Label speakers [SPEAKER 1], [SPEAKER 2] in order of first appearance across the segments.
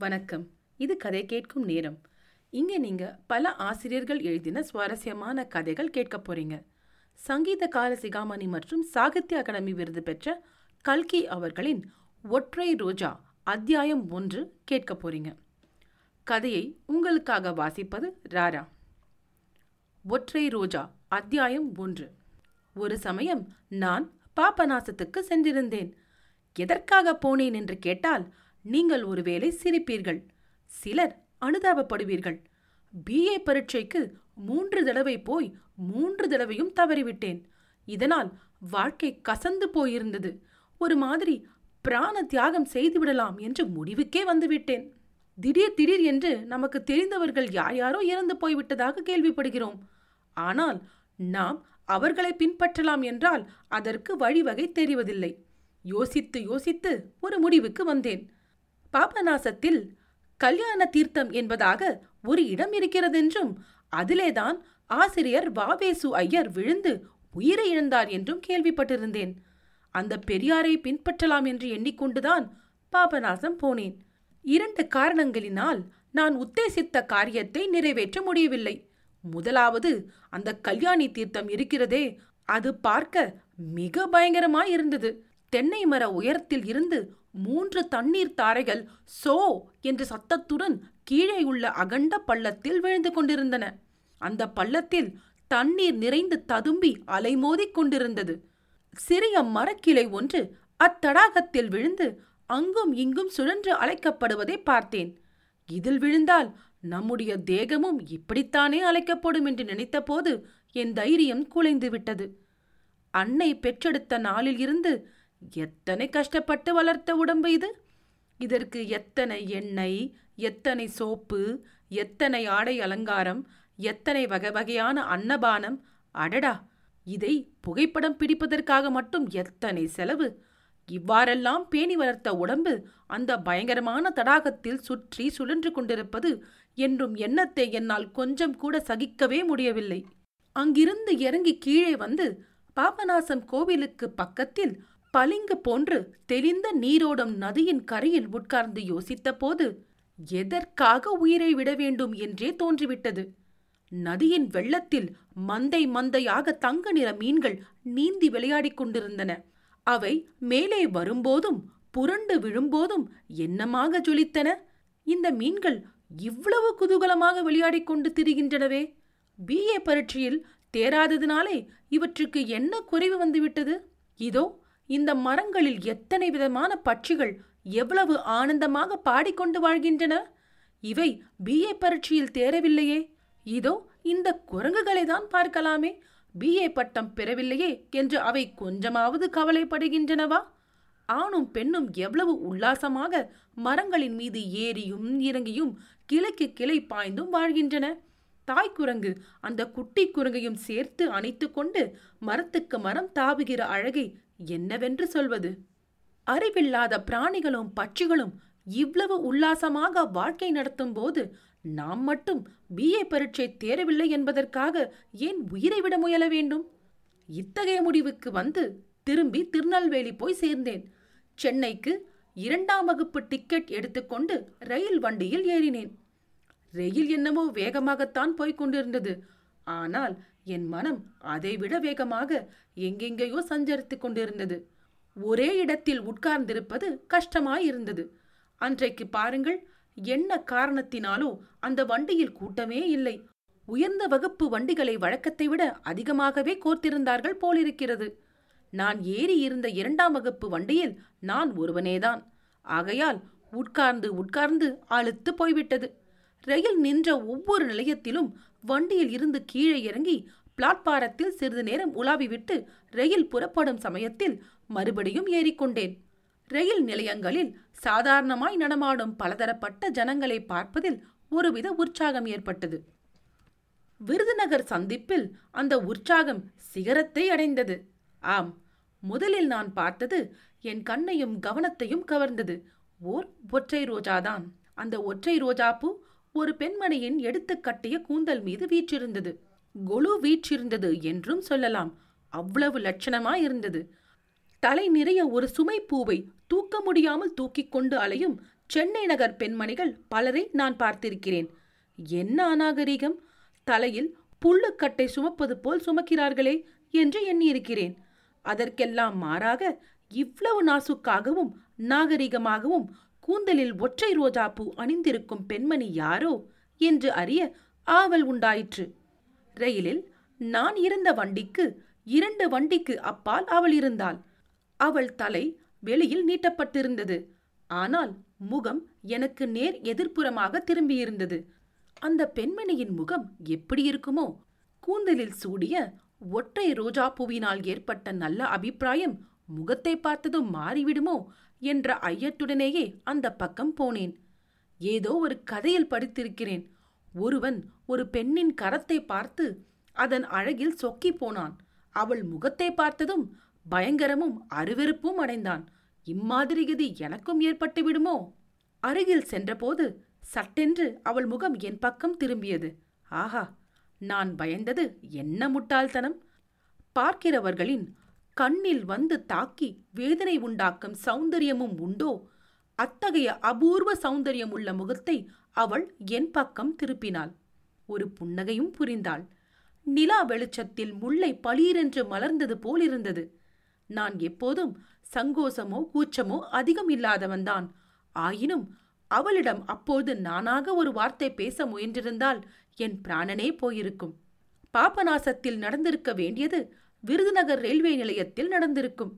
[SPEAKER 1] வணக்கம். இது கதை கேட்கும் நேரம். இங்க நீங்க பல ஆசிரியர்கள் எழுதின சுவாரஸ்யமான கதைகள் கேட்க போறீங்க. சங்கீத கால சிகாமணி மற்றும் சாகித்ய அகாடமி விருது பெற்ற கல்கி அவர்களின் ஒற்றை ரோஜா அத்தியாயம் ஒன்று கேட்க போறீங்க. கதையை உங்களுக்காக வாசிப்பது ராரா. ஒற்றை ரோஜா அத்தியாயம் ஒன்று. ஒரு சமயம் நான் பாபநாசத்துக்கு சென்றிருந்தேன். எதற்காக போனேன் என்று கேட்டால் நீங்கள் ஒருவேளை சிரிப்பீர்கள். சிலர் அனுதாபப்படுவீர்கள். பிஏ பரீட்சைக்கு மூன்று தடவை போய் மூன்று தடவையும் தவறிவிட்டேன். இதனால் வாழ்க்கை கசந்து போயிருந்தது. ஒரு மாதிரி பிராண தியாகம் செய்துவிடலாம் என்று முடிவுக்கே வந்துவிட்டேன். திடீர் திடீர் என்று நமக்கு தெரிந்தவர்கள் யார் யாரோ இறந்து போய்விட்டதாக கேள்விப்படுகிறோம். ஆனால் நாம் அவர்களை பின்பற்றலாம் என்றால் அதற்கு வழிவகை தெரிவதில்லை. யோசித்து யோசித்து ஒரு முடிவுக்கு வந்தேன். பாபநாசத்தில் கல்யாண தீர்த்தம் என்பதாக ஒரு இடம் இருக்கிறதென்றும் அதிலேதான் ஆசிரியர் வாவேசு ஐயர் விழுந்து உயிரை இழந்தார் என்றும் கேள்விப்பட்டிருந்தேன். அந்த பெரியாரை பின்பற்றலாம் என்று எண்ணிக்கொண்டுதான் பாபநாசம் போனேன். இரண்டு காரணங்களினால் நான் உத்தேசித்த காரியத்தை நிறைவேற்ற முடியவில்லை. முதலாவது அந்த கல்யாணி தீர்த்தம் இருக்கிறதே அது பார்க்க மிக பயங்கரமாயிருந்தது. தென்னை மர உயரத்தில் இருந்து மூன்று தண்ணீர் தாரைகள் சோ என்ற சத்தத்துடன் கீழே உள்ள அகண்ட பள்ளத்தில் விழுந்து கொண்டிருந்தன. அந்த பள்ளத்தில் தண்ணீர் நிறைந்து ததும்பி அலைமோதிக் கொண்டிருந்தது. சிறிய மரக்கிளை ஒன்று அத்தடாகத்தில் விழுந்து அங்கும் இங்கும் சுழன்று அழைக்கப்படுவதை பார்த்தேன். இதில் விழுந்தால் நம்முடைய தேகமும் இப்படித்தானே அழைக்கப்படும் என்று நினைத்தபோது என் தைரியம் குலைந்து விட்டது அன்னை பெற்றெடுத்த நாளில் இருந்து எத்தனை கஷ்டப்பட்டு வளர்த்த உடம்பு இது? இதற்கு எத்தனை எண்ணெய் எத்தனை சோப்பு எத்தனை ஆடை அலங்காரம் எத்தனை வகை வகையான அன்னபானம்? அடடா! இதை புகைப்படம் பிடிப்பதற்காக மட்டும் எத்தனை செலவு? இவ்வாறெல்லாம் பேணி வளர்த்த உடம்பு அந்த பயங்கரமான தடாகத்தில் சுற்றி சுழன்று கொண்டிருப்பது என்றும் எண்ணத்தை என்னால் கொஞ்சம் கூட சகிக்கவே முடியவில்லை. அங்கிருந்து இறங்கி கீழே வந்து பாபநாசம் கோவிலுக்கு பக்கத்தில் பளிங்கு போன்று தெளிந்த நீரோடும் நதியின் கரையில் உட்கார்ந்து யோசித்தபோது எதற்காக உயிரை விட வேண்டும்? என்றே தோன்றிவிட்டது. நதியின் வெள்ளத்தில் மந்தை மந்தையாக தங்க நிற மீன்கள் நீந்தி விளையாடிக் கொண்டிருந்தன. அவை மேலே வரும்போதும் புரண்டு விழும்போதும் என்னமாக ஜொலித்தன? இந்த மீன்கள் இவ்வளவு குதூகலமாக விளையாடிக் கொண்டு திரிகின்றனவே! பிஏ பரீட்சையில் தேராததினாலே இவற்றுக்கு என்ன குறைவு வந்துவிட்டது? இதோ இந்த மரங்களில் எத்தனை விதமான பட்சிகள் எவ்வளவு ஆனந்தமாக பாடிக்கொண்டு வாழ்கின்றன? இவை பிஏ பரீட்சையில் தேரவில்லையே. இதோ இந்த குரங்குகளை தான் பார்க்கலாமே. பிஏ பட்டம் பெறவில்லையே என்று அவை கொஞ்சமாவது கவலைப்படுகின்றனவா? ஆணும் பெண்ணும் எவ்வளவு உல்லாசமாக மரங்களின் மீது ஏறியும் இறங்கியும் கிளைக்கு கிளை பாய்ந்தும் வாழ்கின்றன. தாய் குரங்கு அந்த குட்டி குரங்கையும் சேர்த்து அணைத்து கொண்டு மரத்துக்கு மரம் தாவுகிற அழகை என்னவென்று சொல்வது? அறிவில்லாத பிராணிகளும் பட்சிகளும் இவ்வளவு உல்லாசமாக வாழ்க்கை நடத்தும் போது நாம் மட்டும் பிஏ பரீட்சை தேரவில்லை என்பதற்காக ஏன் உயிரை விட முயல வேண்டும்? இத்தகைய முடிவுக்கு வந்து திரும்பி திருநெல்வேலி போய் சேர்ந்தேன். சென்னைக்கு இரண்டாம் வகுப்பு டிக்கெட் எடுத்துக்கொண்டு ரயில் வண்டியில் ஏறினேன். ரயில் என்னமோ வேகமாகத்தான் போய்க் கொண்டிருந்தது. ஆனால் என் மனம் அதைவிட வேகமாக எங்கெங்கேயோ சஞ்சரித்துக் கொண்டிருந்தது. ஒரே இடத்தில் உட்கார்ந்திருப்பது கஷ்டமாயிருந்தது. அன்றைக்கு பாருங்கள் என்ன காரணத்தினாலோ அந்த வண்டியில் கூட்டமே இல்லை. உயர்ந்த வகுப்பு வண்டிகளை வழக்கத்தை விட அதிகமாகவே கோர்த்திருந்தார்கள் போலிருக்கிறது. நான் ஏறி இருந்த இரண்டாம் வகுப்பு வண்டியில் நான் ஒருவனேதான். ஆகையால் உட்கார்ந்து உட்கார்ந்து அழுத்து போய்விட்டது. ரயில் நின்ற ஒவ்வொரு நிலையத்திலும் வண்டியில் இருந்து கீழே இறங்கி பிளாட்பாரத்தில் சிறிது நேரம் உலாவிவிட்டு ரயில் புறப்படும் சமயத்தில் மறுபடியும் ஏறிக்கொண்டேன். ரயில் நிலையங்களில் சாதாரணமாய் நடமாடும் பலதரப்பட்ட ஜனங்களை பார்ப்பதில் ஒருவித உற்சாகம் ஏற்பட்டது. விருதுநகர் சந்திப்பில் அந்த உற்சாகம் சிகரத்தை அடைந்தது. ஆம் முதலில் நான் பார்த்தது என் கண்ணையும் கவனத்தையும் கவர்ந்தது. ஓர் ஒற்றை ரோஜாதான். அந்த ஒற்றை ரோஜாப்பூ ஒரு பெண்மணியின் எடுத்து கட்டிய கூந்தல் மீது வீற்றிருந்தது. கொலு வீற்றிருந்தது என்றும் சொல்லலாம். அவ்வளவு லட்சணமாயிருந்தது. தலை நிறைய ஒரு சுமை பூவை தூக்க முடியாமல் தூக்கிக் கொண்டு அலையும் சென்னை நகர் பெண்மணிகள் பலரை நான் பார்த்திருக்கிறேன். என்ன அநாகரீகம்? தலையில் புல்லுக்கட்டை சுமப்பது போல் சுமக்கிறார்களே என்று எண்ணியிருக்கிறேன். அதற்கெல்லாம் மாறாக இவ்வளவு நாசுக்காகவும் நாகரிகமாகவும் கூந்தலில் ஒற்றை ரோஜாப்பூ அணிந்திருக்கும் பெண்மணி யாரோ என்று அறிய ஆவல் உண்டாயிற்று. ரயிலில் நான் இருந்த வண்டிக்கு இரண்டு வண்டிக்கு அப்பால் அவள் இருந்தாள். அவள் தலை வெளியில் நீட்டப்பட்டிருந்தது. ஆனால் முகம் எனக்கு நேர் எதிர்ப்புறமாக திரும்பியிருந்தது. அந்த பெண்மணியின் முகம் எப்படி இருக்குமோ? கூந்தலில் சூடிய ஒற்றை ரோஜா பூவினால் ஏற்பட்ட நல்ல அபிப்பிராயம் முகத்தை பார்த்ததும் மாறிவிடுமோ என்ற ஐயத்துடனேயே அந்த பக்கம் போனேன். ஏதோ ஒரு கதையில் படித்திருக்கிறேன். ஒருவன் ஒரு பெண்ணின் கரத்தை பார்த்து அதன் அழகில் சொக்கி போனான். அவள் முகத்தை பார்த்ததும் பயங்கரமும் அருவெருப்பும் அடைந்தான். இம்மாதிரி கதி எனக்கும் ஏற்பட்டு விடுமோ? அருகில் சென்றபோது சட்டென்று அவள் முகம் என் பக்கம் திரும்பியது. ஆஹா நான் பயந்தது என்ன முட்டாள்தனம்? பார்க்கிறவர்களின் கண்ணில் வந்து தாக்கி வேதனை உண்டாக்கும் சௌந்தரியமும் உண்டோ? அத்தகைய அபூர்வ சௌந்தரியம் உள்ள முகத்தை அவள் என் பக்கம் திருப்பினாள். ஒரு புன்னகையும் புரிந்தாள். நிலா வெளிச்சத்தில் முல்லை பளீரென்று மலர்ந்தது போலிருந்தது. நான் எப்போதும் சங்கோசமோ கூச்சமோ அதிகம் இல்லாதவன்தான் ஆயினும் அவளிடம் அப்போது நானாக ஒரு வார்த்தை பேச முயன்றிருந்தால் என் பிராணனே போயிருக்கும். பாபநாசத்தில் நடந்திருக்க வேண்டியது விருதுநகர் ரயில்வே நிலையத்தில் நடந்திருக்கும்.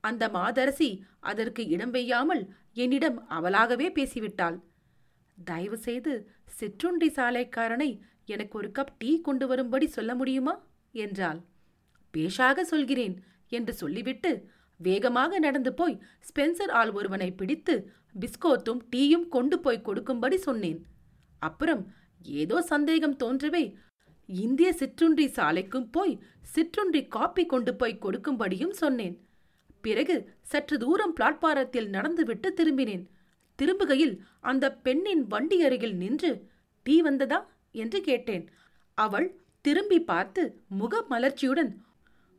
[SPEAKER 1] அந்த மாதரசி அதற்கு இடம் பெய்யாமல் என்னிடம் அவளாகவே பேசிவிட்டாள். தயவு செய்து சிற்றுண்டி சாலைக்காரனை எனக்கு ஒரு கப் டீ கொண்டு வரும்படி சொல்ல முடியுமா? என்றாள். பேஷாக சொல்கிறேன் என்று சொல்லிவிட்டு வேகமாக நடந்து போய் ஸ்பென்சர் ஆள் ஒருவனை பிடித்து பிஸ்கோத்தும் டீயும் கொண்டு போய் கொடுக்கும்படி சொன்னேன். அப்புறம் ஏதோ சந்தேகம் தோன்றவே இந்திய சிற்றுண்டி சாலைக்கும் போய் சிற்றுண்டி காப்பி கொண்டு போய் கொடுக்கும்படியும் சொன்னேன். பிறகு சற்று தூரம் பிளாட்பாரத்தில் நடந்துவிட்டு திரும்பினேன். திரும்புகையில் அந்த பெண்ணின் வண்டி அருகில் நின்று டீ வந்ததா? என்று கேட்டேன். அவள் திரும்பி பார்த்து முக மலர்ச்சியுடன்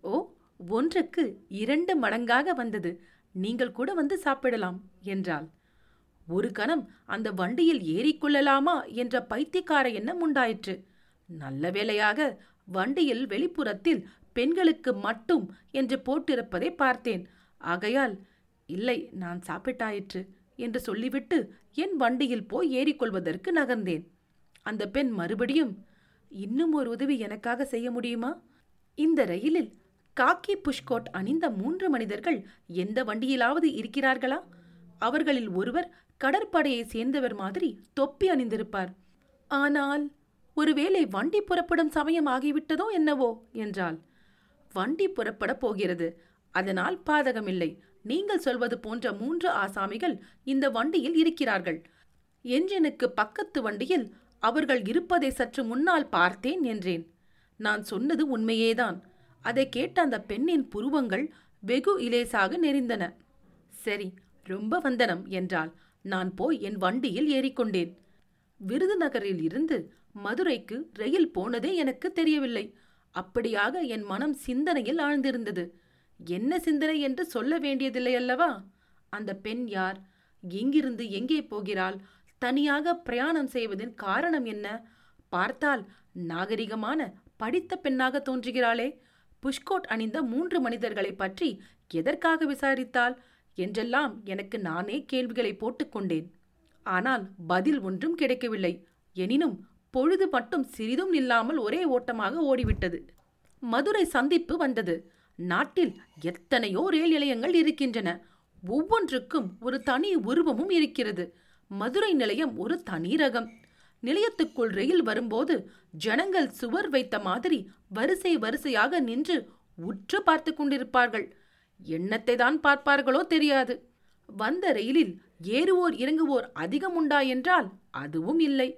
[SPEAKER 1] ஓ ஒன்றுக்கு இரண்டு மடங்காக வந்தது. நீங்கள் கூட வந்து சாப்பிடலாம் என்றாள். ஒரு கணம் அந்த வண்டியில் ஏறிக்கொள்ளலாமா என்ற பைத்தியக்கார எண்ணம் உண்டாயிற்று. நல்ல வேளையாக வண்டியில் வெளிப்புறத்தில் பெண்களுக்கு மட்டும் என்று போட்டிருப்பதை பார்த்தேன். ஆகையால் இல்லை நான் சாப்பிட்டாயிற்று என்று சொல்லிவிட்டு என் வண்டியில் போய் ஏறிக்கொள்வதற்கு நகர்ந்தேன். அந்த பெண் மறுபடியும் இன்னும் ஒரு உதவி எனக்காக செய்ய முடியுமா? இந்த ரயிலில் காக்கி புஷ்கோட் அணிந்த மூன்று மனிதர்கள் எந்த வண்டியிலாவது இருக்கிறார்களா? அவர்களில் ஒருவர் கடற்படையை சேர்ந்தவர் மாதிரி தொப்பி அணிந்திருப்பார். ஆனால் ஒருவேளை வண்டி புறப்படும் சமயம் ஆகிவிட்டதோ என்னவோ? என்றாள். வண்டி புறப்படப் போகிறது. அதனால் பாதகமில்லை. நீங்கள் சொல்வது போன்ற மூன்று ஆசாமிகள் இந்த வண்டியில் இருக்கிறார்கள். என்ஜினுக்கு பக்கத்து வண்டியில் அவர்கள் இருப்பதை சற்று முன்னால் பார்த்தேன் என்றேன். நான் சொன்னது உண்மையேதான். அதை கேட்ட அந்த பெண்ணின் புருவங்கள் வெகு இலேசாக நெறிந்தன சரி ரொம்ப வந்தனம் என்றால் நான் போய் என் வண்டியில் ஏறிக்கொண்டேன். விருதுநகரில் இருந்து மதுரைக்கு ரயில் போனதே எனக்கு தெரியவில்லை. அப்படியாக என் மனம் சிந்தனையில் ஆழ்ந்திருந்தது. என்ன சிந்தனை என்று சொல்ல வேண்டியதில்லை அல்லவா? அந்த பெண் யார்? எங்கிருந்து எங்கே போகிறாள்? தனியாக பிரயாணம் செய்வதின் காரணம் என்ன? பார்த்தால் நாகரிகமான படித்த பெண்ணாக தோன்றுகிறாளே. புஷ்கோட் அணிந்த மூன்று மனிதர்களை பற்றி எதற்காக விசாரித்தாள்? என்றெல்லாம் எனக்கு நானே கேள்விகளை போட்டுக்கொண்டேன் ஆனால் பதில் ஒன்றும் கிடைக்கவில்லை. எனினும் பொழுது மட்டும் சிறிதும் இல்லாமல் ஒரே ஓட்டமாக ஓடிவிட்டது. மதுரை சந்திப்பு வந்தது. நாட்டில் எத்தனையோ ரயில் நிலையங்கள் இருக்கின்றன. ஒவ்வொன்றுக்கும் ஒரு தனி உருவமும் இருக்கிறது. மதுரை நிலையம் ஒரு தனி ரகம். நிலையத்துக்குள் ரயில் வரும்போது ஜனங்கள் சுவர் வைத்த மாதிரி வரிசை வரிசையாக நின்று உற்று பார்த்து கொண்டிருப்பார்கள். எண்ணத்தை தான் பார்ப்பார்களோ தெரியாது. வந்த ரயிலில் ஏறுவோர் இறங்குவோர் அதிகம் உண்டா என்றால் அதுவும் இல்லை.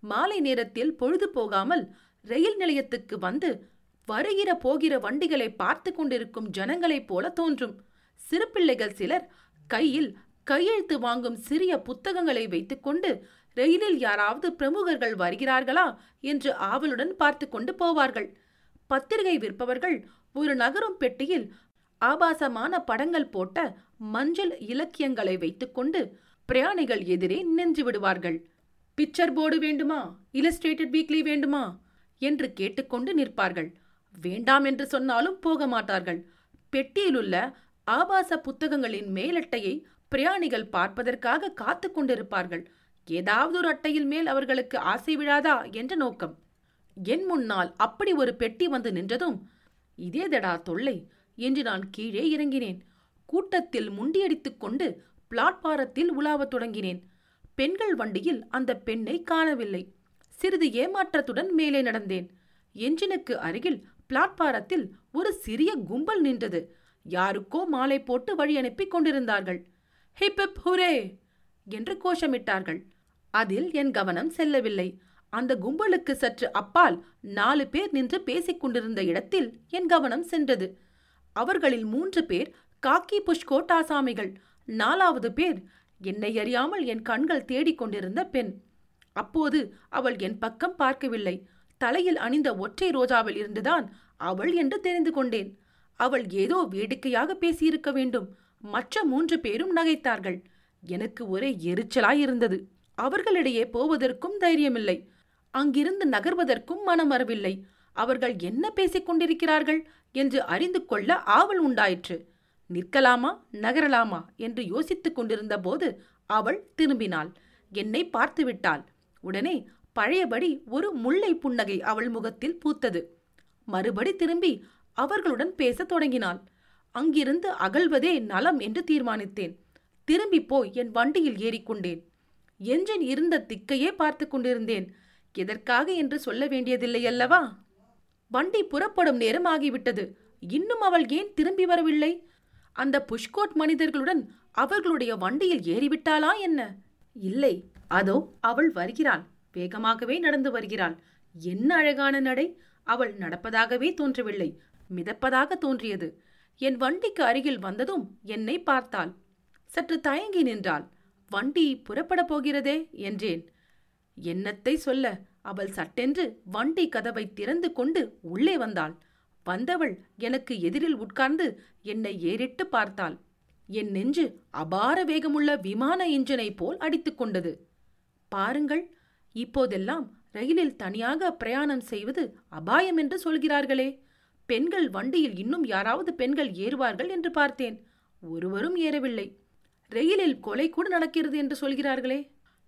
[SPEAKER 1] மாலை நேரத்தில் பொழுது போகாமல் ரயில் நிலையத்துக்கு வந்து வருகிற போகிற வண்டிகளை பார்த்து கொண்டிருக்கும் ஜனங்களைப் போல தோன்றும். சிறு பிள்ளைகள் சிலர் கையில் கையெழுத்து வாங்கும் சிறிய புத்தகங்களை வைத்துக்கொண்டு ரயிலில் யாராவது பிரமுகர்கள் வருகிறார்களா என்று ஆவலுடன் பார்த்து கொண்டு போவார்கள். பத்திரிகை விற்பவர்கள் ஒரு நகரும் பெட்டியில் ஆபாசமான படங்கள் போட்ட மஞ்சள் இலக்கியங்களை வைத்துக்கொண்டு பிரயாணிகள் எதிரே நின்று விடுவார்கள். பிக்சர் போர்டு வேண்டுமா? இலஸ்ட்ரேட்டட் வீக்லி வேண்டுமா? என்று கேட்டுக்கொண்டு நிற்பார்கள். வேண்டாம் என்று சொன்னாலும் போக மாட்டார்கள். பெட்டியிலுள்ள ஆபாச புத்தகங்களின் மேலட்டையை பிரயாணிகள் பார்ப்பதற்காக காத்து கொண்டிருப்பார்கள். ஏதாவது ஒரு அட்டையில் மேல் அவர்களுக்கு ஆசை விழாதா? என்ற நோக்கம். என் முன்னால் அப்படி ஒரு பெட்டி வந்து நின்றதும் இதேதடா தொல்லை என்று நான் கீழே இறங்கினேன். கூட்டத்தில் முண்டியடித்துக் கொண்டு பிளாட்பாரத்தில் உலாவத் தொடங்கினேன். பெண்கள் வண்டியில் அந்த பெண்ணை காணவில்லை. சிறிது ஏமாற்றத்துடன் மேலே நடந்தேன். என்ஜினுக்கு அருகில் பிளாட்பாரத்தில் ஒரு சிறிய கும்பல் நின்றது. யாருக்கோ மாலை போட்டு வழி அனுப்பி கொண்டிருந்தார்கள். Hip hip hooray! என்று கோஷமிட்டார்கள். அதில் என் கவனம் செல்லவில்லை. அந்த கும்பலுக்கு சற்று அப்பால் நாலு பேர் நின்று பேசிக் கொண்டிருந்த இடத்தில் என் கவனம் சென்றது. அவர்களில் மூன்று பேர் காக்கி புஷ்கோட் ஆசாமிகள் நாலாவது பேர் என்னை அறியாமல் என் கண்கள் தேடிக் கொண்டிருந்த பெண். அப்போது அவள் என் பக்கம் பார்க்கவில்லை. தலையில் அணிந்த ஒற்றை ரோஜாவில் இருந்துதான் அவள் என்று தெரிந்து கொண்டேன். அவள் ஏதோ வேடிக்கையாக பேசியிருக்க வேண்டும். மற்ற மூன்று பேரும் நகைத்தார்கள். எனக்கு ஒரே எரிச்சலாயிருந்தது. அவர்களிடையே போவதற்கும் தைரியமில்லை. அங்கிருந்து நகர்வதற்கும் மனம் வரவில்லை. அவர்கள் என்ன பேசிக் கொண்டிருக்கிறார்கள் என்று அறிந்து கொள்ள ஆவல் உண்டாயிற்று. நிற்கலாமா நகரலாமா என்று யோசித்துக் கொண்டிருந்த போது அவள் திரும்பினாள். என்னை பார்த்து விட்டாள். உடனே பழையபடி ஒரு முல்லை புன்னகை அவள் முகத்தில் பூத்தது. மறுபடி திரும்பி அவர்களுடன் பேசத் தொடங்கினாள். அங்கிருந்து அகல்வதே நலம் என்று தீர்மானித்தேன். திரும்பி போய் என் வண்டியில் ஏறிக்கொண்டேன். என்ஜின் இருந்த திக்கையே பார்த்து கொண்டிருந்தேன். எதற்காக என்று சொல்ல வேண்டியதில்லை அல்லவா? வண்டி புறப்படும் நேரம் ஆகிவிட்டது. இன்னும் அவள் ஏன் திரும்பி வரவில்லை? அந்த புஷ்கோட் மனிதர்களுடன் அவர்களுடைய வண்டியில் ஏறிவிட்டாளா என்ன? இல்லை அதோ அவள் வருகிறாள். வேகமாகவே நடந்து வருகிறாள். என்ன அழகான நடை. அவள் நடப்பதாகவே தோன்றவில்லை. மிதப்பதாக தோன்றியது. என் வண்டிக்கு அருகில் வந்ததும் என்னை பார்த்தாள். சற்று தயங்கி நின்றாள். வண்டி புறப்படப் போகிறதே என்றேன். என்னத்தை சொல்ல? அவள் சட்டென்று வண்டி கதவை திறந்து கொண்டு உள்ளே வந்தாள். வந்தவள் எனக்கு எதிரில் உட்கார்ந்து என்னை ஏறிட்டு பார்த்தாள். என் நெஞ்சு அபார வேகமுள்ள விமான இன்ஜினை போல் அடித்துக் கொண்டது. பாருங்கள் இப்போதெல்லாம் ரயிலில் தனியாக பிரயாணம் செய்வது அபாயம் என்று சொல்கிறார்களே. பெண்கள் வண்டியில் இன்னும் யாராவது பெண்கள் ஏறுவார்கள் என்று பார்த்தேன். ஒருவரும் ஏறவில்லை. ரயிலில் கொலை கூட நடக்கிறது என்று சொல்கிறார்களே.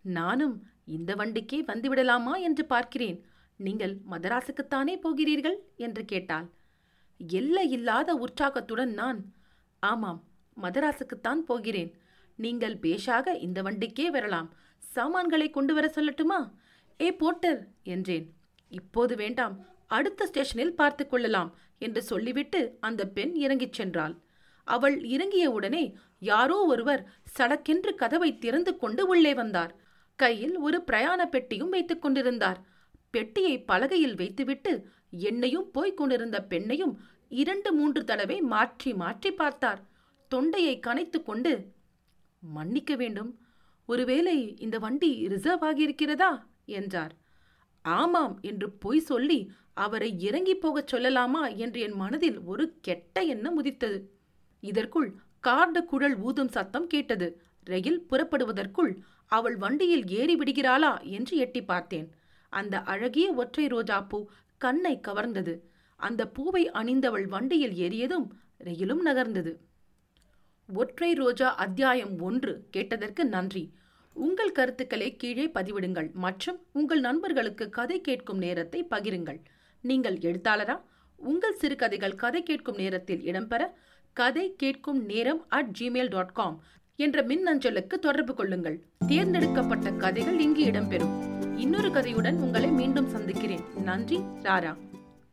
[SPEAKER 1] நானும் இந்த வண்டிக்கே வந்துவிடலாமா என்று பார்க்கிறேன். நீங்கள் மதராசுக்குத்தானே போகிறீர்கள்? என்று கேட்டாள். எல்லையில்லாத உற்சாகத்துடன் நான். ஆமாம் மதராசுக்குத்தான் போகிறேன். நீங்கள் பேஷாக இந்த வண்டிக்கே வரலாம். சாமான்களை கொண்டு வர சொல்லட்டுமா? ஏ போட்டர் என்றேன். இப்போது வேண்டாம் அடுத்த ஸ்டேஷனில் பார்த்து கொள்ளலாம் என்று சொல்லிவிட்டு அந்த பெண் இறங்கிச் சென்றாள். அவள் இறங்கிய உடனே யாரோ ஒருவர் சடக்கென்று கதவை திறந்து கொண்டு உள்ளே வந்தார். கையில் ஒரு பிரயாண பெட்டியும் வைத்துக் கொண்டிருந்தார். பெட்டியை பலகையில் வைத்துவிட்டு என்னையும் போய்க் கொண்டிருந்த பெண்ணையும் இரண்டு மூன்று தடவை மாற்றி மாற்றி பார்த்தார். தொண்டையை கனைத்து கொண்டு மன்னிக்க வேண்டும். ஒருவேளை இந்த வண்டி ரிசர்வ் ஆகியிருக்கிறதா? என்றார். ஆமாம் என்று பொய் சொல்லி அவரை இறங்கி போகச் சொல்லலாமா என்று என் மனதில் ஒரு கெட்ட எண்ணம் உதித்தது. இதற்குள் கார்டு குழல் ஊதும் சத்தம் கேட்டது. ரயில் புறப்படுவதற்குள் அவள் வண்டியில் ஏறி விடுகிறாளா என்று எட்டி பார்த்தேன். அந்த அழகிய ஒற்றை ரோஜாப்பூ கண்ணை கவர்ந்தது. அந்த பூவை அணிந்தவள் வண்டியில் ஏறியதும் ரயிலும் நகர்ந்தது. ஒற்றை ரோஜா அத்தியாயம் ஒன்று கேட்டதற்கு நன்றி. உங்கள் கருத்துக்களை கீழே பதிவிடுங்கள் மற்றும் உங்கள் நண்பர்களுக்கு கதை கேட்கும் நேரத்தை பகிருங்கள். நீங்கள் எழுத்தாளரா? உங்கள் சிறுகதைகள் கதை கேட்கும் நேரத்தில் இடம்பெற கதை கேட்கும் நேரம் அட் ஜிமெயில் டாட் காம் என்ற மின்னஞ்சலுக்கு தொடர்பு கொள்ளுங்கள். தேர்ந்தெடுக்கப்பட்ட கதைகள் இங்கு இடம்பெறும். இன்னொரு கதையுடன் உங்களை மீண்டும் சந்திக்கிறேன். நன்றி ராரா.